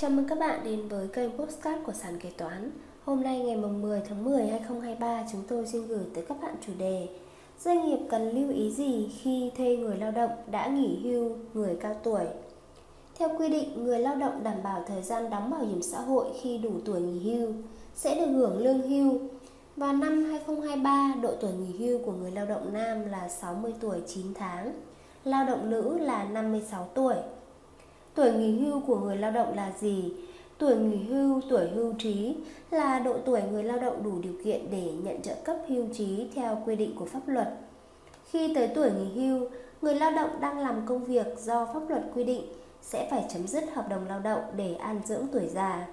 Chào mừng các bạn đến với kênh Postcard của Sàn Kế Toán. Hôm nay ngày 10 tháng 10 2023 chúng tôi xin gửi tới các bạn chủ đề Doanh nghiệp cần lưu ý gì khi thuê người lao động đã nghỉ hưu, người cao tuổi? Theo quy định, người lao động đảm bảo thời gian đóng bảo hiểm xã hội khi đủ tuổi nghỉ hưu sẽ được hưởng lương hưu. Vào năm 2023, độ tuổi nghỉ hưu của người lao động nam là 60 tuổi 9 tháng Lao động nữ là 56 tuổi. Tuổi nghỉ hưu của người lao động là gì? Tuổi nghỉ hưu, tuổi hưu trí là độ tuổi người lao động đủ điều kiện để nhận trợ cấp hưu trí theo quy định của pháp luật. Khi tới tuổi nghỉ hưu, người lao động đang làm công việc do pháp luật quy định sẽ phải chấm dứt hợp đồng lao động để an dưỡng tuổi già.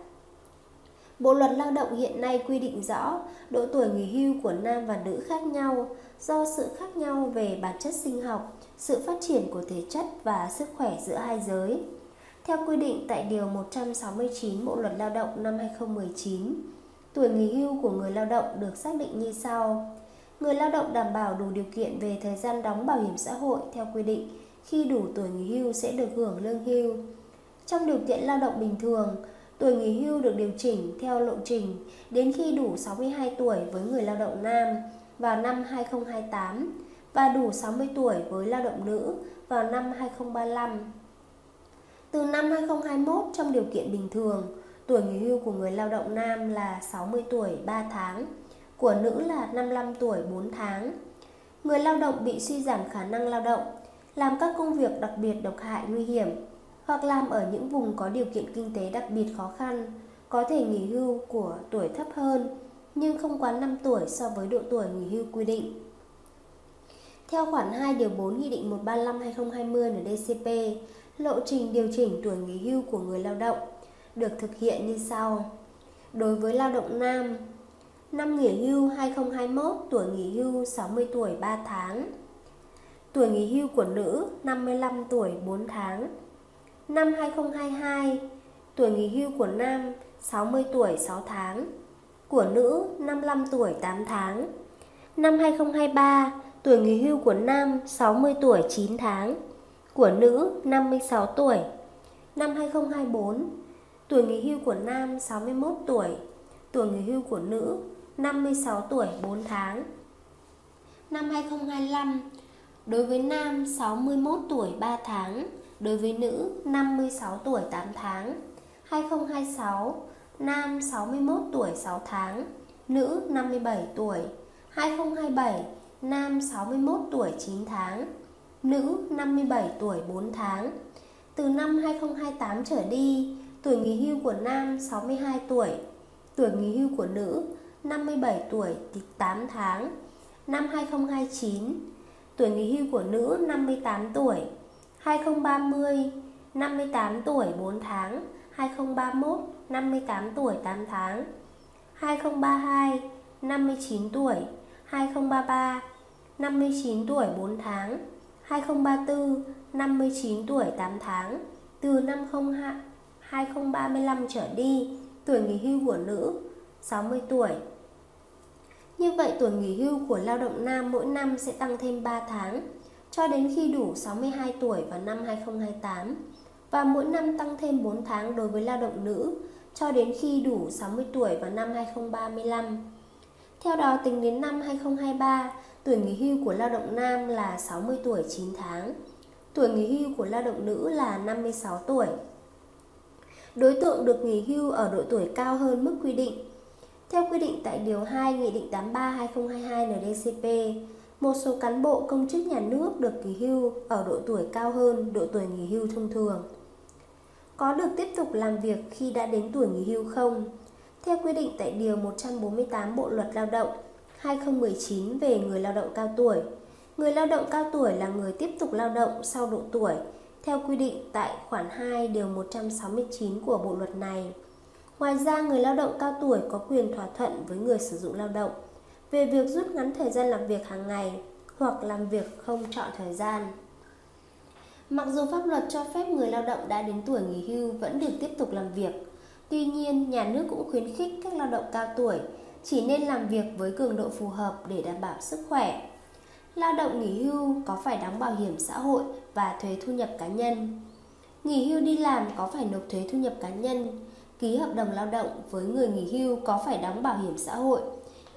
Bộ luật lao động hiện nay quy định rõ độ tuổi nghỉ hưu của nam và nữ khác nhau do sự khác nhau về bản chất sinh học, sự phát triển của thể chất và sức khỏe giữa hai giới. Theo quy định tại Điều 169 Bộ Luật Lao động năm 2019, tuổi nghỉ hưu của người lao động được xác định như sau. Người lao động đảm bảo đủ điều kiện về thời gian đóng bảo hiểm xã hội theo quy định khi đủ tuổi nghỉ hưu sẽ được hưởng lương hưu. Trong điều kiện lao động bình thường, tuổi nghỉ hưu được điều chỉnh theo lộ trình đến khi đủ 62 tuổi với người lao động nam vào năm 2028 và đủ 60 tuổi với lao động nữ vào năm 2035. Từ năm 2021 trong điều kiện bình thường, tuổi nghỉ hưu của người lao động nam là 60 tuổi 3 tháng, của nữ là 55 tuổi 4 tháng. Người lao động bị suy giảm khả năng lao động, làm các công việc đặc biệt độc hại nguy hiểm hoặc làm ở những vùng có điều kiện kinh tế đặc biệt khó khăn, có thể nghỉ hưu của tuổi thấp hơn nhưng không quá 5 tuổi so với độ tuổi nghỉ hưu quy định. Theo khoản 2 điều 4 Nghị định 135/2020 NDCP, lộ trình điều chỉnh tuổi nghỉ hưu của người lao động được thực hiện như sau. Đối với lao động nam, năm nghỉ hưu 2021 tuổi nghỉ hưu 60 tuổi 3 tháng. Tuổi nghỉ hưu của nữ 55 tuổi 4 tháng. Năm 2022, tuổi nghỉ hưu của nam 60 tuổi 6 tháng, của nữ 55 tuổi 8 tháng. Năm 2023, tuổi nghỉ hưu của nam 60 tuổi 9 tháng của nữ 56 tuổi. Năm 2024, tuổi nghỉ hưu của nam 61 tuổi, tuổi nghỉ hưu của nữ 56 tuổi 4 tháng. Năm 2025, đối với nam 61 tuổi 3 tháng, đối với nữ 56 tuổi 8 tháng. 2026, nam 61 tuổi 6 tháng, nữ 57 tuổi. 2027, nam 61 tuổi 9 tháng, nữ 57 tuổi 4 tháng. Từ năm 2028 trở đi, tuổi nghỉ hưu của nam 62 tuổi, tuổi nghỉ hưu của nữ 57 tuổi 8 tháng. Năm 2029, tuổi nghỉ hưu của nữ 58 tuổi. 2030, 58 tuổi 4 tháng. 2031, 58 tuổi 8 tháng. 2032, 59 tuổi. 2033, 59 tuổi 4 tháng. 2034 59 tuổi 8 tháng. Từ năm 2035 trở đi tuổi nghỉ hưu của nữ 60 tuổi. Như vậy tuổi nghỉ hưu của lao động nam mỗi năm sẽ tăng thêm 3 tháng cho đến khi đủ 62 tuổi vào năm 2028 và mỗi năm tăng thêm 4 tháng đối với lao động nữ cho đến khi đủ 60 tuổi vào năm 2035. Theo đó tính đến năm 2023, Tuổi nghỉ hưu của lao động nam là 60 tuổi 9 tháng. Tuổi nghỉ hưu của lao động nữ là 56 tuổi. Đối tượng được nghỉ hưu ở độ tuổi cao hơn mức quy định. Theo quy định tại Điều 2 Nghị định 83-2022 NDCP, một số cán bộ công chức nhà nước được nghỉ hưu ở độ tuổi cao hơn độ tuổi nghỉ hưu thông thường. Có được tiếp tục làm việc khi đã đến tuổi nghỉ hưu không? Theo quy định tại Điều 148 Bộ Luật Lao động, 2019 về người lao động cao tuổi. Người lao động cao tuổi là người tiếp tục lao động sau độ tuổi theo quy định tại khoản 2 điều 169 của bộ luật này. Ngoài ra, người lao động cao tuổi có quyền thỏa thuận với người sử dụng lao động về việc rút ngắn thời gian làm việc hàng ngày hoặc làm việc không chọn thời gian. Mặc dù pháp luật cho phép người lao động đã đến tuổi nghỉ hưu vẫn được tiếp tục làm việc, tuy nhiên nhà nước cũng khuyến khích các lao động cao tuổi chỉ nên làm việc với cường độ phù hợp để đảm bảo sức khỏe. Lao động nghỉ hưu có phải đóng bảo hiểm xã hội và thuế thu nhập cá nhân. Nghỉ hưu đi làm có phải nộp thuế thu nhập cá nhân? Ký hợp đồng lao động với người nghỉ hưu có phải đóng bảo hiểm xã hội?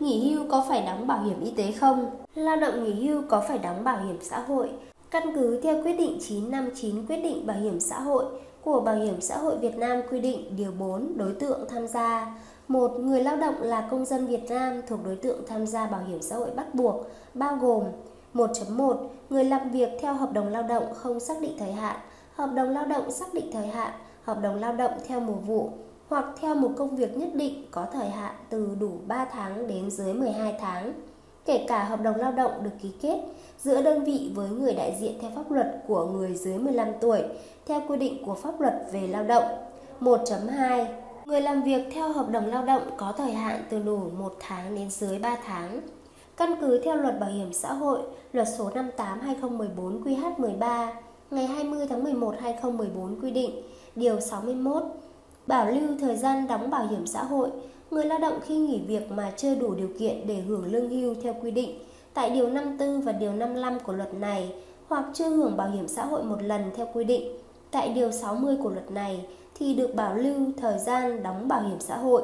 Nghỉ hưu có phải đóng bảo hiểm y tế không? Lao động nghỉ hưu có phải đóng bảo hiểm xã hội? Căn cứ theo quyết định 959 quyết định bảo hiểm xã hội của Bảo hiểm xã hội Việt Nam quy định điều 4 đối tượng tham gia. Một người lao động là công dân Việt Nam thuộc đối tượng tham gia bảo hiểm xã hội bắt buộc, bao gồm 1.1 Người làm việc theo hợp đồng lao động không xác định thời hạn, hợp đồng lao động xác định thời hạn, hợp đồng lao động theo mùa vụ hoặc theo một công việc nhất định có thời hạn từ đủ 3 tháng đến dưới 12 tháng, kể cả hợp đồng lao động được ký kết giữa đơn vị với người đại diện theo pháp luật của người dưới 15 tuổi theo quy định của pháp luật về lao động. 1.2 Người làm việc theo hợp đồng lao động có thời hạn từ đủ 1 tháng đến dưới 3 tháng. Căn cứ theo luật bảo hiểm xã hội, luật số 58/2014 QH13 ngày 20 tháng 11 2014 quy định điều 61 bảo lưu thời gian đóng bảo hiểm xã hội người lao động khi nghỉ việc mà chưa đủ điều kiện để hưởng lương hưu theo quy định tại điều 54 và điều 55 của luật này hoặc chưa hưởng bảo hiểm xã hội một lần theo quy định tại điều 60 của luật này thì được bảo lưu thời gian đóng bảo hiểm xã hội.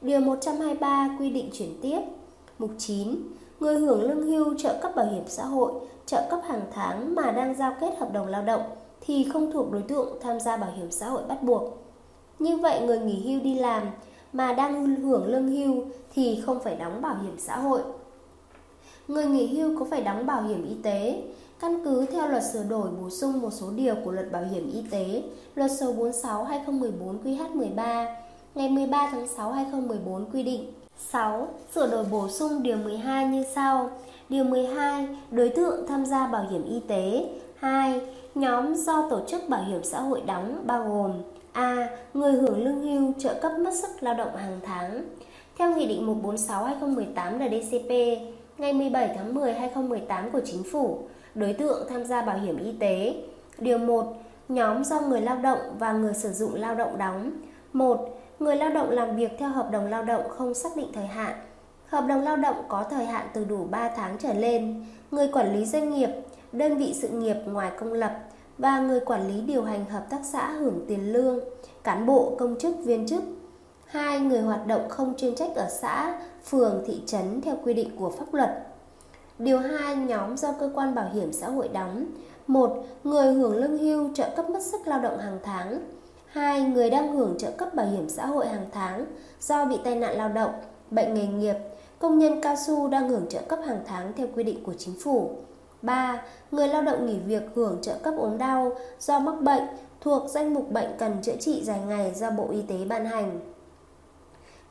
Điều 123 quy định chuyển tiếp. Mục 9. Người hưởng lương hưu trợ cấp bảo hiểm xã hội, trợ cấp hàng tháng mà đang giao kết hợp đồng lao động thì không thuộc đối tượng tham gia bảo hiểm xã hội bắt buộc. Như vậy người nghỉ hưu đi làm mà đang hưởng lương hưu thì không phải đóng bảo hiểm xã hội. Người nghỉ hưu có phải đóng bảo hiểm y tế? Căn cứ theo luật sửa đổi bổ sung một số điều của luật bảo hiểm y tế, luật số 46/2014 QH13 ngày 13 tháng 6 2014 quy định 6. Sửa đổi bổ sung điều 12 như sau. Điều 12. Đối tượng tham gia bảo hiểm y tế 2. Nhóm do tổ chức bảo hiểm xã hội đóng bao gồm A. Người hưởng lương hưu trợ cấp mất sức lao động hàng tháng Theo Nghị định 146-2018 NDCP ngày 17 tháng 10 2018 của Chính phủ đối tượng tham gia bảo hiểm y tế. Điều 1. Nhóm do người lao động và người sử dụng lao động đóng. 1. Người lao động làm việc theo hợp đồng lao động không xác định thời hạn. Hợp đồng lao động có thời hạn từ đủ 3 tháng trở lên. Người quản lý doanh nghiệp, đơn vị sự nghiệp ngoài công lập và người quản lý điều hành hợp tác xã hưởng tiền lương, cán bộ, công chức, viên chức. Hai người hoạt động không chuyên trách ở xã, phường, thị trấn theo quy định của pháp luật. Điều 2. Nhóm do cơ quan bảo hiểm xã hội đóng 1. Người hưởng lương hưu trợ cấp mất sức lao động hàng tháng 2. Người đang hưởng trợ cấp bảo hiểm xã hội hàng tháng do bị tai nạn lao động, bệnh nghề nghiệp, công nhân cao su đang hưởng trợ cấp hàng tháng theo quy định của chính phủ 3. Người lao động nghỉ việc hưởng trợ cấp ốm đau do mắc bệnh thuộc danh mục bệnh cần chữa trị dài ngày do Bộ Y tế ban hành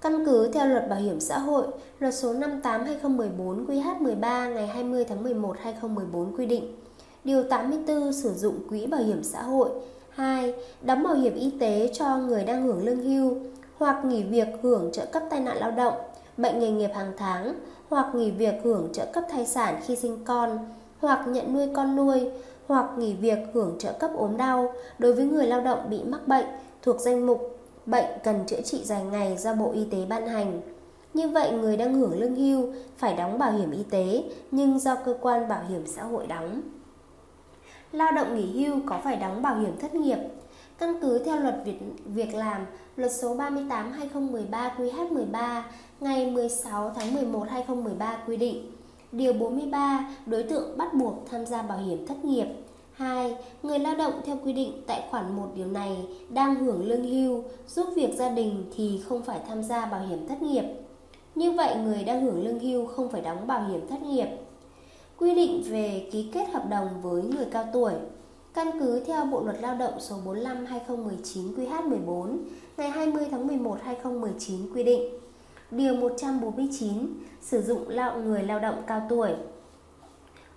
Căn cứ theo luật bảo hiểm xã hội, luật số 58/2014 QH13 ngày 20 tháng 11 2014 quy định. Điều 84 sử dụng quỹ bảo hiểm xã hội. 2. Đóng bảo hiểm y tế cho người đang hưởng lương hưu hoặc nghỉ việc hưởng trợ cấp tai nạn lao động, bệnh nghề nghiệp hàng tháng hoặc nghỉ việc hưởng trợ cấp thai sản khi sinh con hoặc nhận nuôi con nuôi hoặc nghỉ việc hưởng trợ cấp ốm đau đối với người lao động bị mắc bệnh thuộc danh mục bệnh cần chữa trị dài ngày do Bộ Y tế ban hành. Như vậy, người đang hưởng lương hưu phải đóng bảo hiểm y tế nhưng do cơ quan bảo hiểm xã hội đóng. Lao động nghỉ hưu có phải đóng bảo hiểm thất nghiệp? Căn cứ theo luật việc, việc làm, luật số 38/2013 QH13 ngày 16 tháng 11 2013 quy định Điều 43, đối tượng bắt buộc tham gia bảo hiểm thất nghiệp 2. Người lao động theo quy định tại khoản 1 điều này đang hưởng lương hưu, giúp việc gia đình thì không phải tham gia bảo hiểm thất nghiệp. Như vậy, người đang hưởng lương hưu không phải đóng bảo hiểm thất nghiệp. Quy định về ký kết hợp đồng với người cao tuổi Căn cứ theo Bộ Luật Lao động số 45-2019 QH14 ngày 20 tháng 11 2019 quy định Điều 149 sử dụng lao người lao động cao tuổi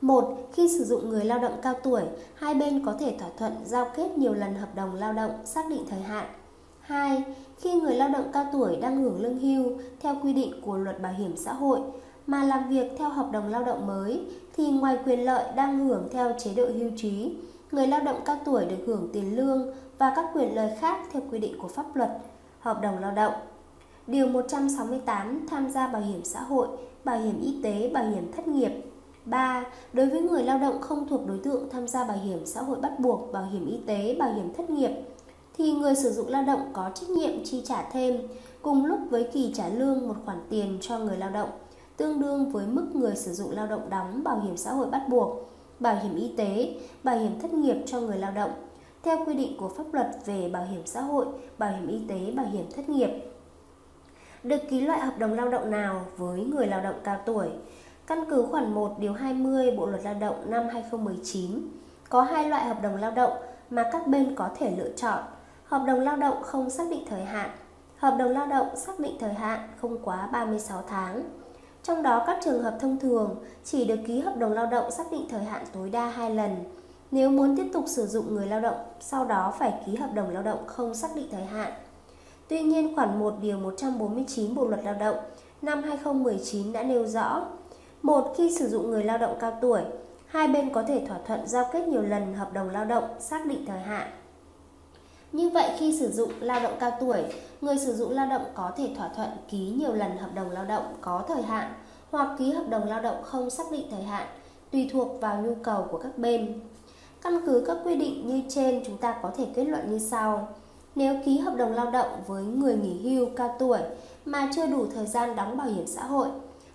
một, khi sử dụng người lao động cao tuổi, hai bên có thể thỏa thuận giao kết nhiều lần hợp đồng lao động xác định thời hạn. 2. Khi người lao động cao tuổi đang hưởng lương hưu theo quy định của luật bảo hiểm xã hội mà làm việc theo hợp đồng lao động mới thì ngoài quyền lợi đang hưởng theo chế độ hưu trí, người lao động cao tuổi được hưởng tiền lương và các quyền lợi khác theo quy định của pháp luật, hợp đồng lao động. Điều 168 tham gia bảo hiểm xã hội, bảo hiểm y tế, bảo hiểm thất nghiệp 3. Đối với người lao động không thuộc đối tượng tham gia bảo hiểm xã hội bắt buộc, bảo hiểm y tế, bảo hiểm thất nghiệp thì người sử dụng lao động có trách nhiệm chi trả thêm cùng lúc với kỳ trả lương một khoản tiền cho người lao động tương đương với mức người sử dụng lao động đóng bảo hiểm xã hội bắt buộc, bảo hiểm y tế, bảo hiểm thất nghiệp cho người lao động theo quy định của pháp luật về bảo hiểm xã hội, bảo hiểm y tế, bảo hiểm thất nghiệp. Được ký loại hợp đồng lao động nào với người lao động cao tuổi? Căn cứ khoản 1 điều 20 Bộ luật Lao động năm 2019 có hai loại hợp đồng lao động mà các bên có thể lựa chọn. Hợp đồng lao động không xác định thời hạn, hợp đồng lao động xác định thời hạn không quá 36 tháng. Trong đó các trường hợp thông thường chỉ được ký hợp đồng lao động xác định thời hạn tối đa 2 lần. Nếu muốn tiếp tục sử dụng người lao động, sau đó phải ký hợp đồng lao động không xác định thời hạn. Tuy nhiên, khoản 1 điều 149 Bộ luật Lao động năm 2019 đã nêu rõ một Khi sử dụng người lao động cao tuổi, hai bên có thể thỏa thuận giao kết nhiều lần hợp đồng lao động xác định thời hạn. Như vậy khi sử dụng lao động cao tuổi, người sử dụng lao động có thể thỏa thuận ký nhiều lần hợp đồng lao động có thời hạn hoặc ký hợp đồng lao động không xác định thời hạn, tùy thuộc vào nhu cầu của các bên. Căn cứ các quy định như trên, chúng ta có thể kết luận như sau. Nếu ký hợp đồng lao động với người nghỉ hưu cao tuổi mà chưa đủ thời gian đóng bảo hiểm xã hội,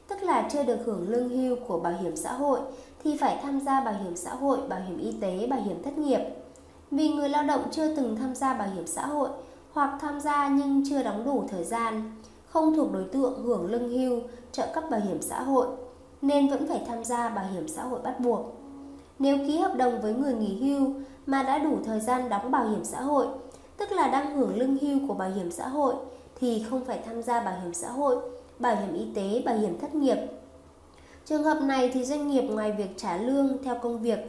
tức là chưa được hưởng lương hưu của bảo hiểm xã hội thì phải tham gia bảo hiểm xã hội, bảo hiểm y tế, bảo hiểm thất nghiệp. Vì người lao động chưa từng tham gia bảo hiểm xã hội hoặc tham gia nhưng chưa đóng đủ thời gian, không thuộc đối tượng hưởng lương hưu, trợ cấp bảo hiểm xã hội nên vẫn phải tham gia bảo hiểm xã hội bắt buộc. Nếu ký hợp đồng với người nghỉ hưu mà đã đủ thời gian đóng bảo hiểm xã hội, tức là đang hưởng lương hưu của bảo hiểm xã hội thì không phải tham gia bảo hiểm xã hội bảo hiểm y tế, bảo hiểm thất nghiệp. Trường hợp này thì doanh nghiệp ngoài việc trả lương theo công việc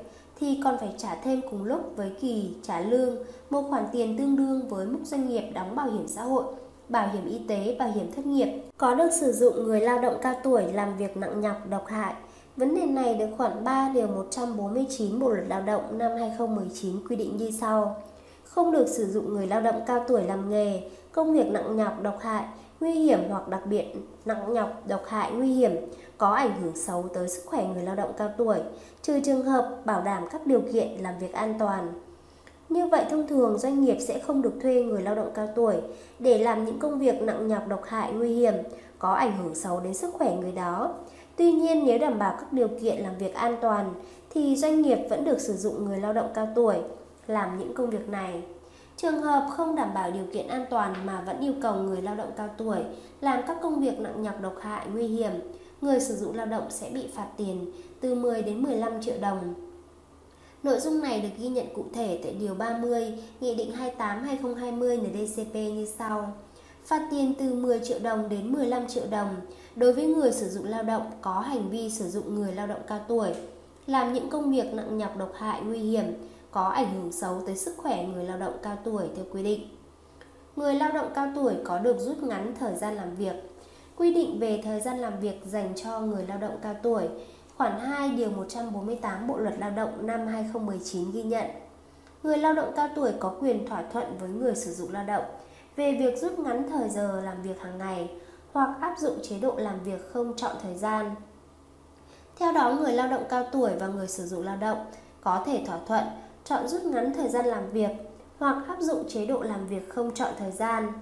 thì còn phải trả thêm cùng lúc với kỳ trả lương một khoản tiền tương đương với mức doanh nghiệp đóng bảo hiểm xã hội, bảo hiểm y tế, bảo hiểm thất nghiệp. Có được sử dụng người lao động cao tuổi làm việc nặng nhọc, độc hại. Vấn đề này được khoản 3 điều 149 Bộ luật Lao động năm 2019 quy định như sau. Không được sử dụng người lao động cao tuổi làm nghề, công việc nặng nhọc, độc hại nguy hiểm hoặc đặc biệt nặng nhọc, độc hại, nguy hiểm có ảnh hưởng xấu tới sức khỏe người lao động cao tuổi, trừ trường hợp bảo đảm các điều kiện làm việc an toàn. Như vậy thông thường doanh nghiệp sẽ không được thuê người lao động cao tuổi để làm những công việc nặng nhọc độc hại nguy hiểm có ảnh hưởng xấu đến sức khỏe người đó. Tuy nhiên nếu đảm bảo các điều kiện làm việc an toàn thì doanh nghiệp vẫn được sử dụng người lao động cao tuổi làm những công việc này. Trường hợp không đảm bảo điều kiện an toàn mà vẫn yêu cầu người lao động cao tuổi làm các công việc nặng nhọc độc hại nguy hiểm, người sử dụng lao động sẽ bị phạt tiền từ 10 đến 15 triệu đồng. Nội dung này được ghi nhận cụ thể tại Điều 30, Nghị định 28-2020 NDCP như sau. Phạt tiền từ 10 triệu đồng đến 15 triệu đồng đối với người sử dụng lao động có hành vi sử dụng người lao động cao tuổi, làm những công việc nặng nhọc độc hại nguy hiểm, có ảnh hưởng xấu tới sức khỏe người lao động cao tuổi theo quy định. Người lao động cao tuổi có được rút ngắn thời gian làm việc. Quy định về thời gian làm việc dành cho người lao động cao tuổi, khoản 2 điều 148 Bộ luật Lao động năm 2019 ghi nhận. Người lao động cao tuổi có quyền thỏa thuận với người sử dụng lao động về việc rút ngắn thời giờ làm việc hàng ngày hoặc áp dụng chế độ làm việc không chọn thời gian. Theo đó, người lao động cao tuổi và người sử dụng lao động có thể thỏa thuận chọn rút ngắn thời gian làm việc hoặc áp dụng chế độ làm việc không chọn thời gian.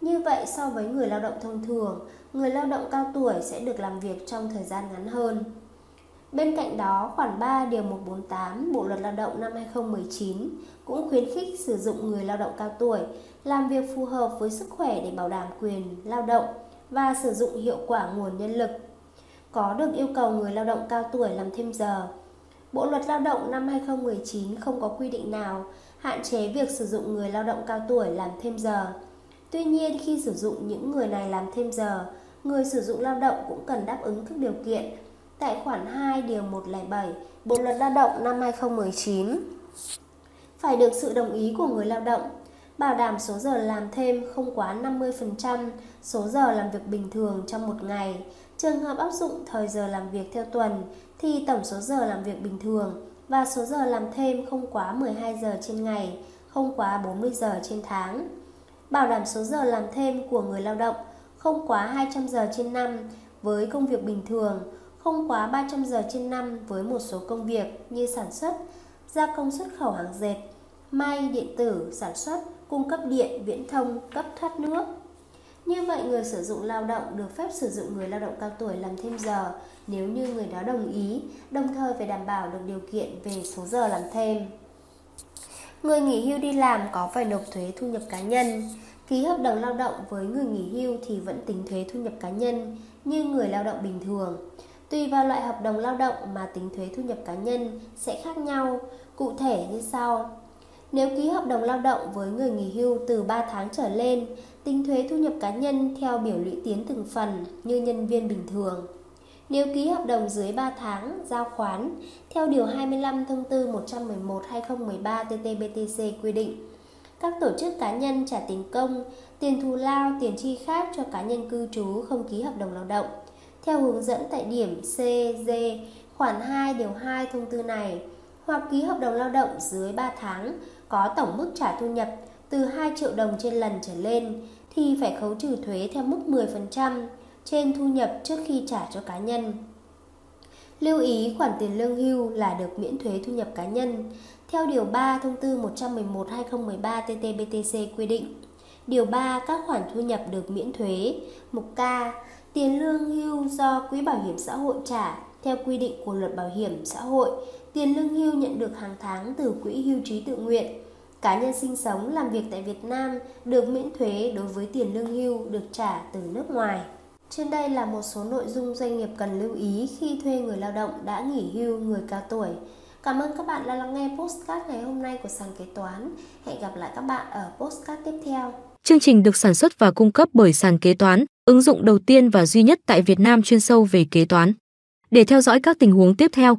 Như vậy so với người lao động thông thường, người lao động cao tuổi sẽ được làm việc trong thời gian ngắn hơn. Bên cạnh đó, khoản 3 điều 148 Bộ luật Lao động năm 2019 cũng khuyến khích sử dụng người lao động cao tuổi làm việc phù hợp với sức khỏe để bảo đảm quyền lao động và sử dụng hiệu quả nguồn nhân lực. Có được yêu cầu người lao động cao tuổi làm thêm giờ, Bộ luật lao động năm 2019 không có quy định nào hạn chế việc sử dụng người lao động cao tuổi làm thêm giờ. Tuy nhiên khi sử dụng những người này làm thêm giờ, người sử dụng lao động cũng cần đáp ứng các điều kiện tại khoản 2 điều 107 Bộ luật lao động năm 2019. Phải được sự đồng ý của người lao động, bảo đảm số giờ làm thêm không quá 50% số giờ làm việc bình thường trong một ngày. Trường hợp áp dụng thời giờ làm việc theo tuần thì tổng số giờ làm việc bình thường và số giờ làm thêm không quá 12 giờ trên ngày, không quá 40 giờ trên tháng. Bảo đảm số giờ làm thêm của người lao động không quá 200 giờ trên năm với công việc bình thường, không quá 300 giờ trên năm với một số công việc như sản xuất, gia công xuất khẩu hàng dệt, may, điện tử, sản xuất, cung cấp điện, viễn thông, cấp thoát nước. Như vậy, người sử dụng lao động được phép sử dụng người lao động cao tuổi làm thêm giờ nếu như người đó đồng ý, đồng thời phải đảm bảo được điều kiện về số giờ làm thêm. Người nghỉ hưu đi làm có phải nộp thuế thu nhập cá nhân. Ký hợp đồng lao động với người nghỉ hưu thì vẫn tính thuế thu nhập cá nhân như người lao động bình thường. Tùy vào loại hợp đồng lao động mà tính thuế thu nhập cá nhân sẽ khác nhau, cụ thể như sau. Nếu ký hợp đồng lao động với người nghỉ hưu từ 3 tháng trở lên, tính thuế thu nhập cá nhân theo biểu lũy tiến từng phần như nhân viên bình thường. Nếu ký hợp đồng dưới 3 tháng, giao khoán, theo Điều 25 Thông tư 111-2013 TT-BTC quy định, các tổ chức cá nhân trả tiền công, tiền thù lao, tiền chi khác cho cá nhân cư trú không ký hợp đồng lao động. Theo hướng dẫn tại điểm C, D, khoản 2 điều 2 thông tư này, hoặc ký hợp đồng lao động dưới 3 tháng, có tổng mức trả thu nhập từ 2 triệu đồng trên lần trở lên, thì phải khấu trừ thuế theo mức 10% trên thu nhập trước khi trả cho cá nhân. Lưu ý khoản tiền lương hưu là được miễn thuế thu nhập cá nhân, theo Điều 3 Thông tư 111-2013 TT-BTC quy định. Điều 3 các khoản thu nhập được miễn thuế. Mục K. Tiền lương hưu do Quỹ Bảo hiểm xã hội trả theo quy định của Luật Bảo hiểm xã hội. Tiền lương hưu nhận được hàng tháng từ Quỹ hưu trí tự nguyện. Cá nhân sinh sống làm việc tại Việt Nam được miễn thuế đối với tiền lương hưu được trả từ nước ngoài. Trên đây là một số nội dung doanh nghiệp cần lưu ý khi thuê người lao động đã nghỉ hưu người cao tuổi. Cảm ơn các bạn đã lắng nghe postcard ngày hôm nay của sàn kế toán. Hẹn gặp lại các bạn ở postcard tiếp theo. Chương trình được sản xuất và cung cấp bởi sàn kế toán, ứng dụng đầu tiên và duy nhất tại Việt Nam chuyên sâu về kế toán. Để theo dõi các tình huống tiếp theo,